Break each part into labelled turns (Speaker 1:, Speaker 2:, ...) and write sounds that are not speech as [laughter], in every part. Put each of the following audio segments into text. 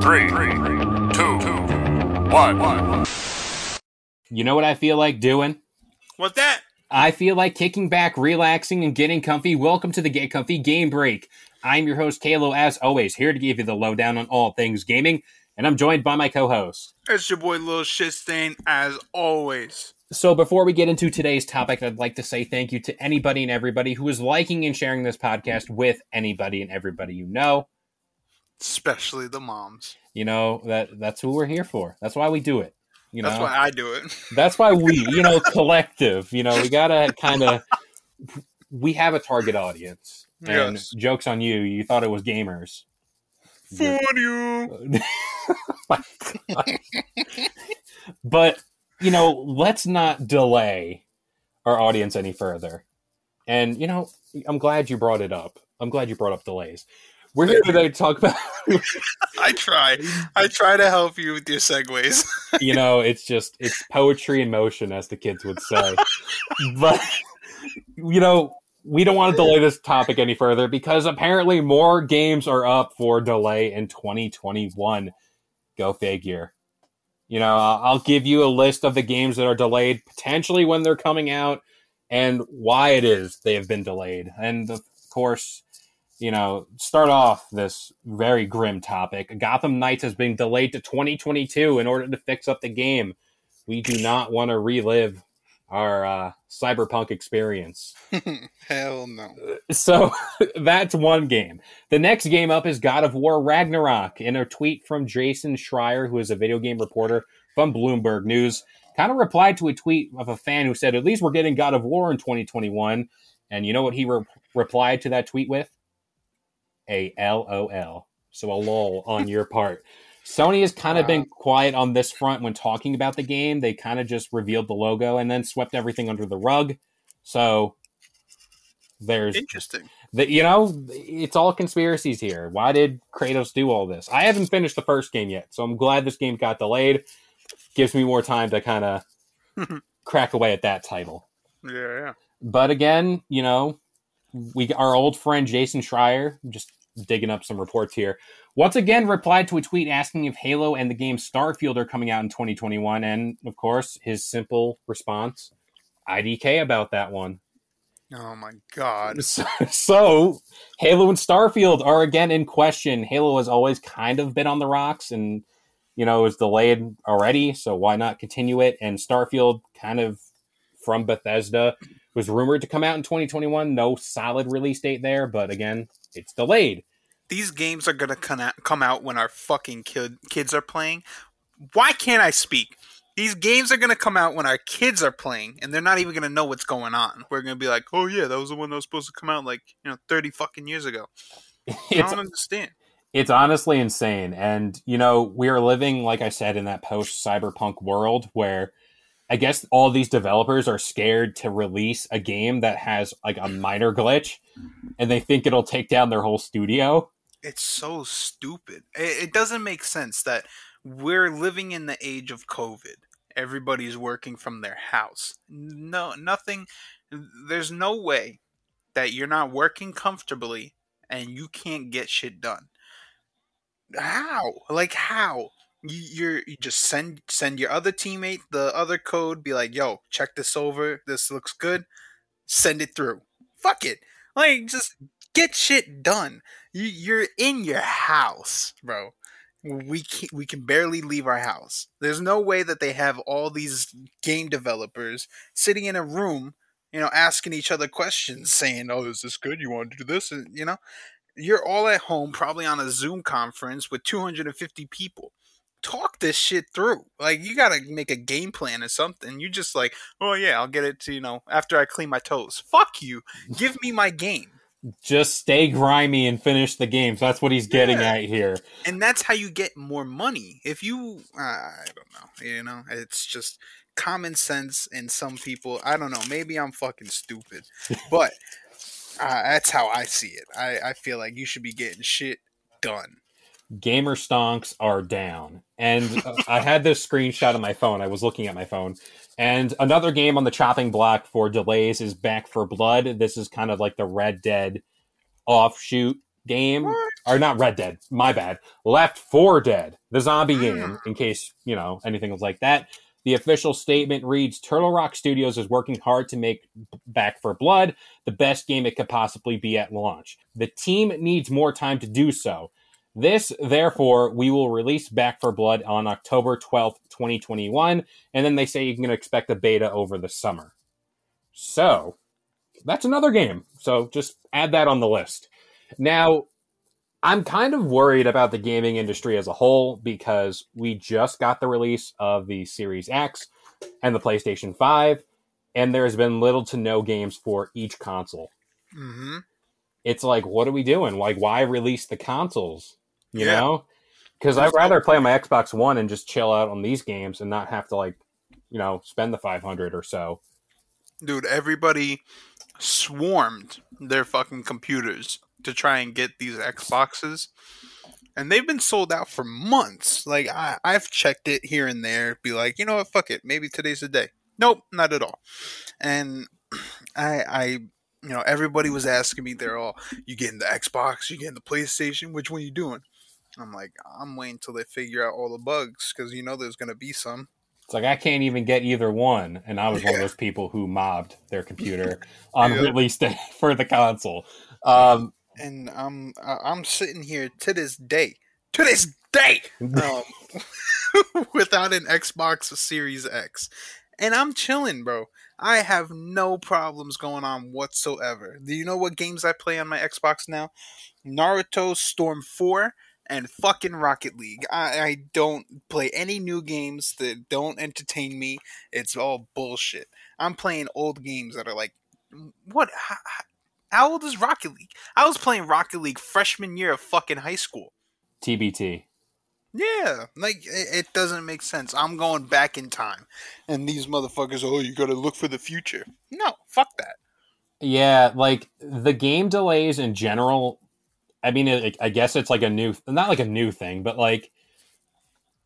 Speaker 1: Three, two, one.
Speaker 2: You know what I feel like doing?
Speaker 3: What's that?
Speaker 2: I feel like kicking back, relaxing, and getting comfy. Welcome to the Get Comfy Game Break. I'm your host, Kalo, as always, here to give you the lowdown on all things gaming, and I'm joined by my co-host.
Speaker 3: It's your boy Lil Shitstain, as always.
Speaker 2: So before we get into today's topic, I'd like to say thank you to anybody and everybody who is liking and sharing this podcast with anybody and everybody you know.
Speaker 3: Especially the moms.
Speaker 2: You know that that's who we're here for. That's why we do it. You know,
Speaker 3: That's why I do it. [laughs]
Speaker 2: That's why we, you know, collective. You know, we gotta kind of. We have a target audience, and
Speaker 3: Yes.
Speaker 2: jokes on you. You thought it was gamers.
Speaker 3: For you. [laughs]
Speaker 2: But you know, let's not delay our audience any further. And you know, I'm glad you brought it up. I'm glad you brought up delays. We're here today to talk about. [laughs]
Speaker 3: I try. I try to help you with your segues. [laughs]
Speaker 2: you know, it's just it's poetry in motion, as the kids would say. but you know, we don't want to delay this topic any further because apparently more games are up for delay in 2021. Go figure. You know, I'll I'll give you a list of the games that are delayed, potentially when they're coming out, and why it is they have been delayed. And of course, you know, start off this very grim topic. Gotham Knights has been delayed to 2022 in order to fix up the game. We do not want to relive our uh, cyberpunk experience. [laughs]
Speaker 3: Hell no. [laughs]
Speaker 2: So [laughs] that's one game. The next game up is God of War Ragnarok. In a tweet from Jason Schreier, who is a video game reporter from Bloomberg News, kind of replied to a tweet of a fan who said, At least we're getting God of War in 2021. And you know what he re- replied to that tweet with? A LOL. So a lol on your part. Sony has kind of been quiet on this front when talking about the game. They kind of just revealed the logo and then swept everything under the rug. So there's
Speaker 3: Interesting.
Speaker 2: the, you know, it's all conspiracies here. Why did Kratos do all this? I haven't finished the first game yet, so I'm glad this game got delayed. Gives me more time to kind of [laughs] crack away at that title.
Speaker 3: Yeah, yeah.
Speaker 2: But again, you know, we our old friend Jason Schreier, just digging up some reports here, once again replied to a tweet asking if Halo and the game Starfield are coming out in 2021, and of course, his simple response, IDK about that one.
Speaker 3: Oh my god. [laughs]
Speaker 2: So, so, Halo and Starfield are again in question. Halo has always kind of been on the rocks and, you know, is delayed already. So why not continue it? And Starfield, kind of from Bethesda, was rumored to come out in 2021. No solid release date there, but again, it's delayed.
Speaker 3: These games are gonna come out, come out when our fucking kid, kids are playing. Why can't I speak? These games are gonna come out when our kids are playing, and they're not even gonna know what's going on. We're gonna be like, "Oh yeah, that was the one that was supposed to come out like you know thirty fucking years ago." [laughs] I don't understand.
Speaker 2: it's honestly insane. And, you know, we are living, like I said, in that post cyberpunk world where I guess all these developers are scared to release a game that has like a minor glitch and they think it'll take down their whole studio.
Speaker 3: It's so stupid. It, it doesn't make sense that we're living in the age of COVID. Everybody's working from their house. No, nothing. There's no way that you're not working comfortably and you can't get shit done. How? Like how? You, you're you just send send your other teammate the other code. Be like, yo, check this over. This looks good. Send it through. Fuck it. Like just get shit done. You, you're in your house, bro. We can, we can barely leave our house. There's no way that they have all these game developers sitting in a room, you know, asking each other questions, saying, "Oh, is this good? You want to do this?" And, you know, you're all at home, probably on a Zoom conference with 250 people. Talk this shit through. Like you gotta make a game plan or something. You just like, oh yeah, I'll get it to you know after I clean my toes. Fuck you. Give me my game.
Speaker 2: Just stay grimy and finish the games. That's what he's getting
Speaker 3: Yeah.
Speaker 2: at here.
Speaker 3: and that's how you get more money. If you, uh, I don't know, you know, it's just common sense in some people. I don't know. Maybe I'm fucking stupid, [laughs] but uh, that's how I see it. I, I feel like you should be getting shit done.
Speaker 2: gamer stonks are down. And uh, I had this screenshot on my phone. I was looking at my phone. And another game on the chopping block for delays is Back 4 Blood. This is kind of like the Red Dead offshoot game.
Speaker 3: What?
Speaker 2: Or not Red Dead, my bad. Left 4 Dead, the zombie game, in case, you know, anything was like that. The official statement reads Turtle Rock Studios is working hard to make Back 4 Blood the best game it could possibly be at launch. The team needs more time to do so. This, therefore, we will release Back 4 Blood on October 12th, 2021, and then they say you can expect a beta over the summer. So, that's another game. So, just add that on the list. Now, I'm kind of worried about the gaming industry as a whole because we just got the release of the Series X and the PlayStation 5, and there's been little to no games for each console
Speaker 3: Mm-hmm.
Speaker 2: it's like, what are we doing? Like, why release the consoles? You
Speaker 3: Yeah.
Speaker 2: know? Because I'd rather play on my Xbox One and just chill out on these games and not have to like, you know, spend the five hundred or so.
Speaker 3: Dude, everybody swarmed their fucking computers to try and get these Xboxes. And they've been sold out for months. Like I, I've checked it here and there, be like, you know what, fuck it. Maybe today's the day. Nope, not at all. And [clears throat] I I you know, everybody was asking me, they're all, you getting the Xbox, you getting the PlayStation, which one you doing? I'm like, I'm waiting till they figure out all the bugs, because you know there's gonna be some.
Speaker 2: It's like I can't even get either one, and I was one of those people who mobbed their computer [laughs] on
Speaker 3: Yeah.
Speaker 2: release day [laughs] for the console. Um,
Speaker 3: and I'm I'm sitting here to this day, to this day, [laughs] um, without an Xbox Series X, and I'm chilling, bro. I have no problems going on whatsoever. Do you know what games I play on my Xbox now? Naruto Storm Four and fucking Rocket League. I, I don't play any new games that don't entertain me. It's all bullshit. I'm playing old games that are like, what? How, how old is Rocket League? I was playing Rocket League freshman year of fucking high school.
Speaker 2: TBT.
Speaker 3: Yeah, like it, it doesn't make sense. I'm going back in time, and these motherfuckers. Oh, you gotta look for the future. No, fuck that.
Speaker 2: Yeah, like the game delays in general. I mean, it, I guess it's like a new, not like a new thing, but like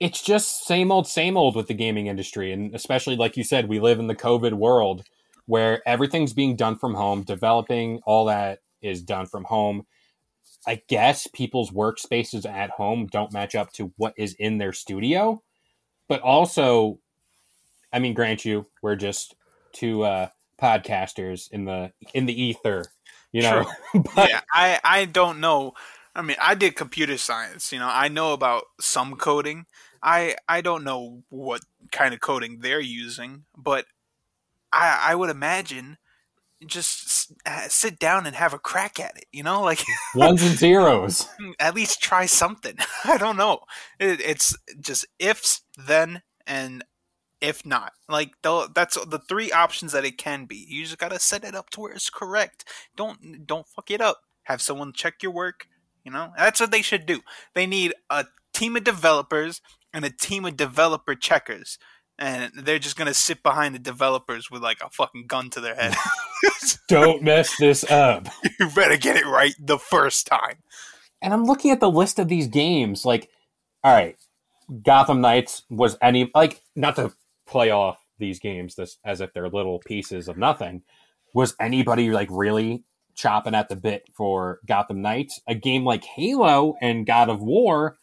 Speaker 2: it's just same old, same old with the gaming industry, and especially like you said, we live in the COVID world where everything's being done from home, developing all that is done from home. I guess people's workspaces at home don't match up to what is in their studio, but also, I mean, grant you, we're just two uh, podcasters in the in the ether, you know. [laughs] but
Speaker 3: yeah, I I don't know. I mean, I did computer science. You know, I know about some coding. I I don't know what kind of coding they're using, but I I would imagine just s- uh, sit down and have a crack at it. You know, [laughs] like
Speaker 2: ones and zeros. [laughs]
Speaker 3: at least try something. I don't know. It, it's just ifs, then, and if not. Like tho- that's the three options that it can be. You just gotta set it up to where it's correct. Don't don't fuck it up. Have someone check your work. You know that's what they should do. They need a team of developers and a team of developer checkers. And they're just gonna sit behind the developers with like a fucking gun to their head. [laughs]
Speaker 2: Don't mess this up. [laughs]
Speaker 3: you better get it right the first time.
Speaker 2: and I'm looking at the list of these games. Like, all right, Gotham Knights was any like not to play off these games this as if they're little pieces of nothing. Was anybody like really chopping at the bit for Gotham Knights? A game like Halo and God of War,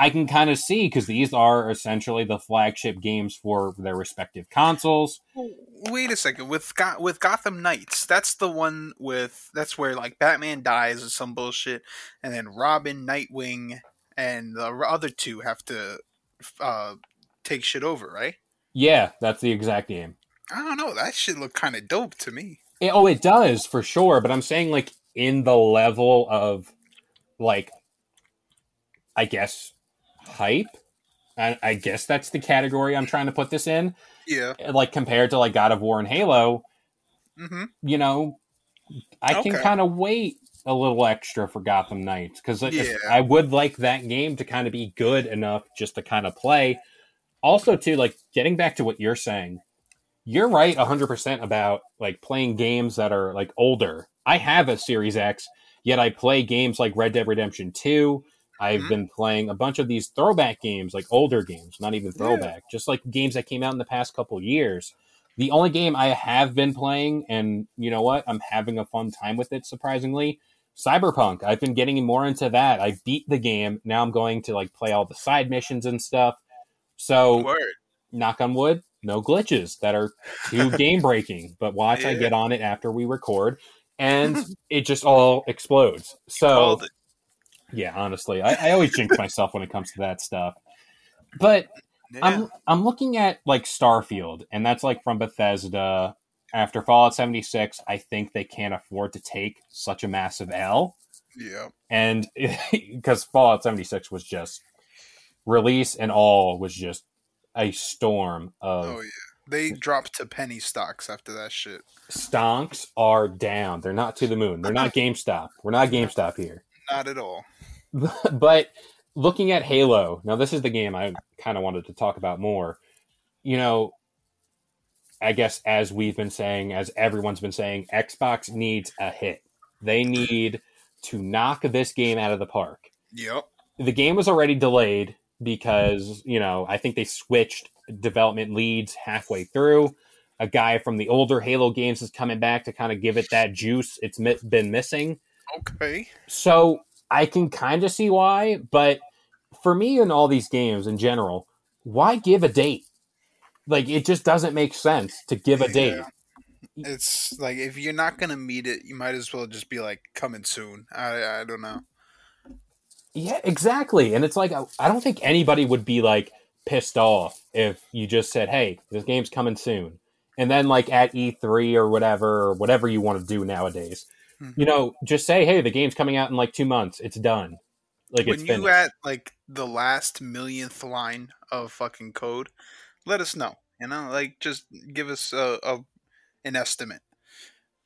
Speaker 2: I can kind of see because these are essentially the flagship games for their respective consoles.
Speaker 3: Wait a second. With Go- with Gotham Knights, that's the one with that's where like Batman dies or some bullshit, and then Robin, Nightwing, and the other two have to uh, take shit over, right?
Speaker 2: Yeah, that's the exact game.
Speaker 3: I don't know. That shit look kind of dope to me.
Speaker 2: It- oh, it does for sure. But I'm saying like in the level of like, I guess hype. I, I guess that's the category I'm trying to put this in.
Speaker 3: Yeah.
Speaker 2: Like compared to like God of War and Halo,
Speaker 3: hmm
Speaker 2: you know, I can kind of wait a little extra for Gotham Knights because
Speaker 3: Yeah.
Speaker 2: I would like that game to kind of be good enough just to kind of play. Also, too, like getting back to what you're saying, you're right 100% about like playing games that are like older. I have a Series X, yet I play games like Red Dead Redemption 2. I've
Speaker 3: Mhm.
Speaker 2: been playing a bunch of these throwback games, like older games, not even
Speaker 3: Yeah.
Speaker 2: throwback, just like games that came out in the past couple years. The only game I have been playing, and you know what? I'm having a fun time with it, surprisingly. Cyberpunk. I've been getting more into that. I beat the game. Now I'm going to like play all the side missions and stuff. So,
Speaker 3: Word.
Speaker 2: knock on wood, no glitches that are too [laughs] game breaking. But watch, I get on it after we record, and [laughs] it just all explodes. So, yeah, honestly, I, I always jinx myself when it comes to that stuff. But
Speaker 3: Yeah.
Speaker 2: I'm I'm looking at like Starfield, and that's like from Bethesda. After Fallout 76, I think they can't afford to take such a massive L,
Speaker 3: yeah.
Speaker 2: and [laughs] because Fallout 76 was just release and all was just a storm of
Speaker 3: Oh yeah. They dropped to penny stocks after that shit.
Speaker 2: stonks are down. They're not to the moon. They're not [laughs] GameStop. We're not GameStop here.
Speaker 3: Not at all. [laughs]
Speaker 2: but looking at Halo, now this is the game I kind of wanted to talk about more. You know, I guess as we've been saying, as everyone's been saying, Xbox needs a hit. They need to knock this game out of the park.
Speaker 3: Yep.
Speaker 2: The game was already delayed because, you know, I think they switched development leads halfway through. A guy from the older Halo games is coming back to kind of give it that juice it's mi- been missing.
Speaker 3: Okay.
Speaker 2: So I can kind of see why, but for me in all these games in general, why give a date? Like it just doesn't make sense to give a date.
Speaker 3: It's like if you're not gonna meet it, you might as well just be like coming soon. I I don't know.
Speaker 2: Yeah, exactly. And it's like I I don't think anybody would be like pissed off if you just said, "Hey, this game's coming soon." And then like at E3 or whatever or whatever you want to do nowadays. Mm-hmm. You know, just say, "Hey, the game's coming out in like 2 months. It's done." Like it's
Speaker 3: when you at like the last millionth line of fucking code, let us know. You know, like just give us a, a an estimate.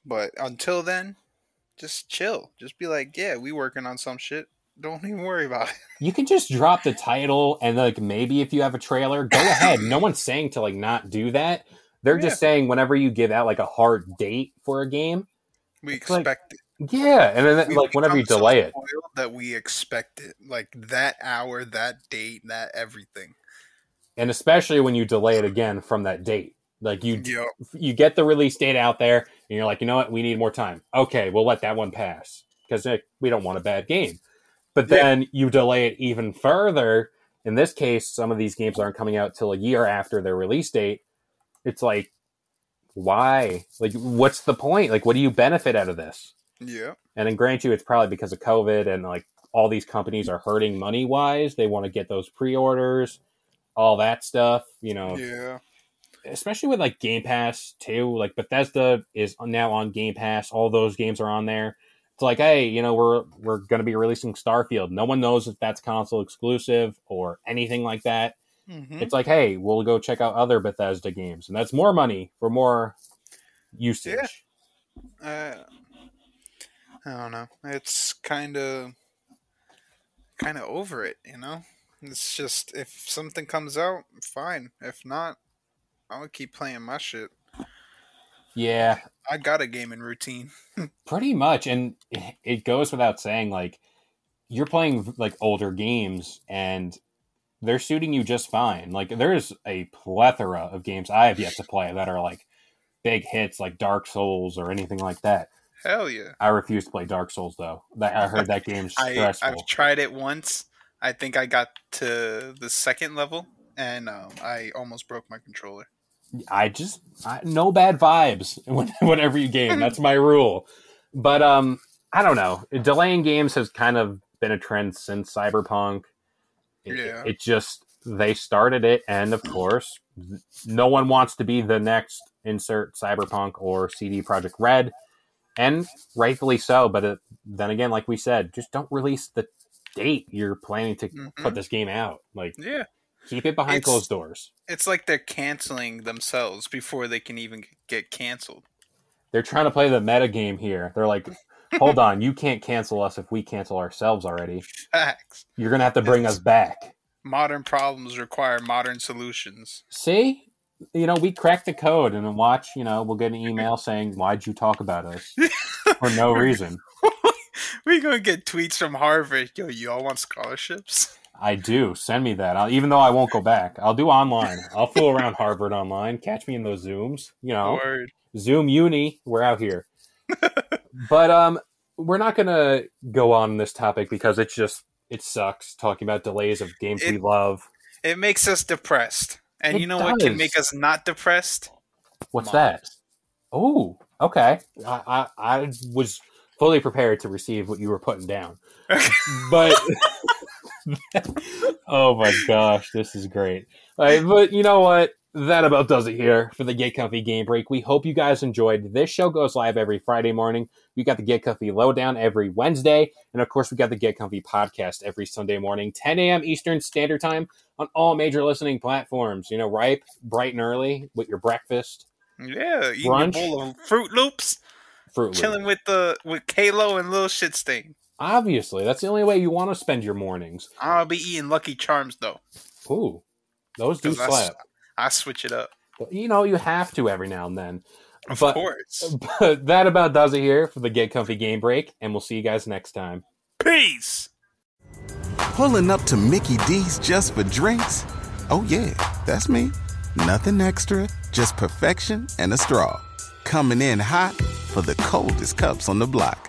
Speaker 3: But until then, just chill. Just be like, yeah, we working on some shit. Don't even worry about it.
Speaker 2: you can just drop the title and like maybe if you have a trailer go [coughs] ahead no one's saying to like not do that they're just saying whenever you give out like a hard date for a game
Speaker 3: We
Speaker 2: like-
Speaker 3: expect it.
Speaker 2: yeah and then
Speaker 3: We
Speaker 2: like whenever you delay it
Speaker 3: that we expect it, like that hour, that date, that everything.
Speaker 2: and especially when you delay it again from that date like you
Speaker 3: Yep.
Speaker 2: you get the release date out there and you're like you know what we need more time okay we'll let that one pass because we don't want a bad game but
Speaker 3: Yeah.
Speaker 2: then you delay it even further in this case some of these games aren't coming out till a year after their release date it's like why like what's the point like what do you benefit out of this
Speaker 3: Yeah.
Speaker 2: and then grant you it's probably because of covid and like all these companies are hurting money wise they want to get those pre-orders all that stuff you know
Speaker 3: Yeah.
Speaker 2: especially with like Game Pass too. Like Bethesda is now on Game Pass. All those games are on there. It's like, hey, you know, we're we're going to be releasing Starfield. No one knows if that's console exclusive or anything like that.
Speaker 3: hmm
Speaker 2: It's like, hey, we'll go check out other Bethesda games, and that's more money for more usage.
Speaker 3: Uh, I don't know. It's kind of, kind of over it. You know. It's just if something comes out, fine. If not, I'll keep playing my shit.
Speaker 2: Yeah,
Speaker 3: I got a gaming routine. [laughs]
Speaker 2: pretty much, and it goes without saying, like. you're playing like older games and they're suiting you just fine. Like there's a plethora of games I have yet to play that are like big hits like Dark Souls or anything like that.
Speaker 3: Hell yeah.
Speaker 2: I refuse to play Dark Souls though. That I heard that game's [laughs]
Speaker 3: I,
Speaker 2: stressful.
Speaker 3: I've tried it once. I think I got to the second level and um, I almost broke my controller.
Speaker 2: I just I, no bad vibes [laughs] whenever you game. That's my rule. But um, I don't know. Delaying games has kind of been a trend since Cyberpunk. It,
Speaker 3: Yeah.
Speaker 2: it just they started it, and of course, no one wants to be the next insert Cyberpunk or CD Projekt Red, and rightfully so. But it, then again, like we said, just don't release the date you're planning to
Speaker 3: Mhm.
Speaker 2: put this game out. Like
Speaker 3: Yeah.
Speaker 2: Keep it behind
Speaker 3: It's-
Speaker 2: closed doors.
Speaker 3: It's like they're canceling themselves before they can even get canceled.
Speaker 2: they're trying to play the meta game here. They're like, hold on, you can't cancel us if we cancel ourselves already.
Speaker 3: Facts.
Speaker 2: You're gonna have to bring us back.
Speaker 3: Modern problems require modern solutions.
Speaker 2: See, you know, we cracked the code, and then watch. You know, we'll get an [laughs] email saying, "Why'd you talk about us for no [laughs] reason?"
Speaker 3: We're gonna get tweets from Harvard. Yo, you all want scholarships?
Speaker 2: I do. Send me that. I'll, even though I won't go back, I'll do online. I'll fool around Harvard online. Catch me in those zooms. You know,
Speaker 3: Word.
Speaker 2: Zoom Uni. We're out here. [laughs] but um, we're not gonna go on this topic because it's just it sucks talking about delays of games we love.
Speaker 3: It makes us depressed. And
Speaker 2: It
Speaker 3: you know what can make us not depressed?
Speaker 2: What's
Speaker 3: Mom.
Speaker 2: that? Oh, okay. I, I I was fully prepared to receive what you were putting down, [laughs] but [laughs] oh my gosh, this is great. Right, but you know what? That about does it here for the Get Comfy Game Break. We hope you guys enjoyed. This show goes live every Friday morning. We got the Get Comfy Lowdown every Wednesday, and of course, we got the Get Comfy podcast every Sunday morning, 10 a.m. Eastern Standard Time on all major listening platforms. You know, ripe, bright and early with your breakfast.
Speaker 3: Yeah, eating
Speaker 2: Brunch?
Speaker 3: a bowl of Froot Loops,
Speaker 2: Fruit Loop.
Speaker 3: chilling with the with Kalo and Little Shit Stain.
Speaker 2: Obviously, that's the only way you want to spend your mornings.
Speaker 3: I'll be eating Lucky Charms though.
Speaker 2: Ooh, those do
Speaker 3: 'cause I s-
Speaker 2: slap.
Speaker 3: I switch it up,
Speaker 2: But, you know, you have to every now and then.
Speaker 3: of
Speaker 2: But-
Speaker 3: course. [laughs]
Speaker 2: But that about does it here for the Get Comfy Game Break, and we'll see you guys next time.
Speaker 3: Peace.
Speaker 4: Pulling up to Mickey D's just for drinks? Oh, yeah, that's me. Nothing extra, just perfection and a straw. Coming in hot for the coldest cups on the block.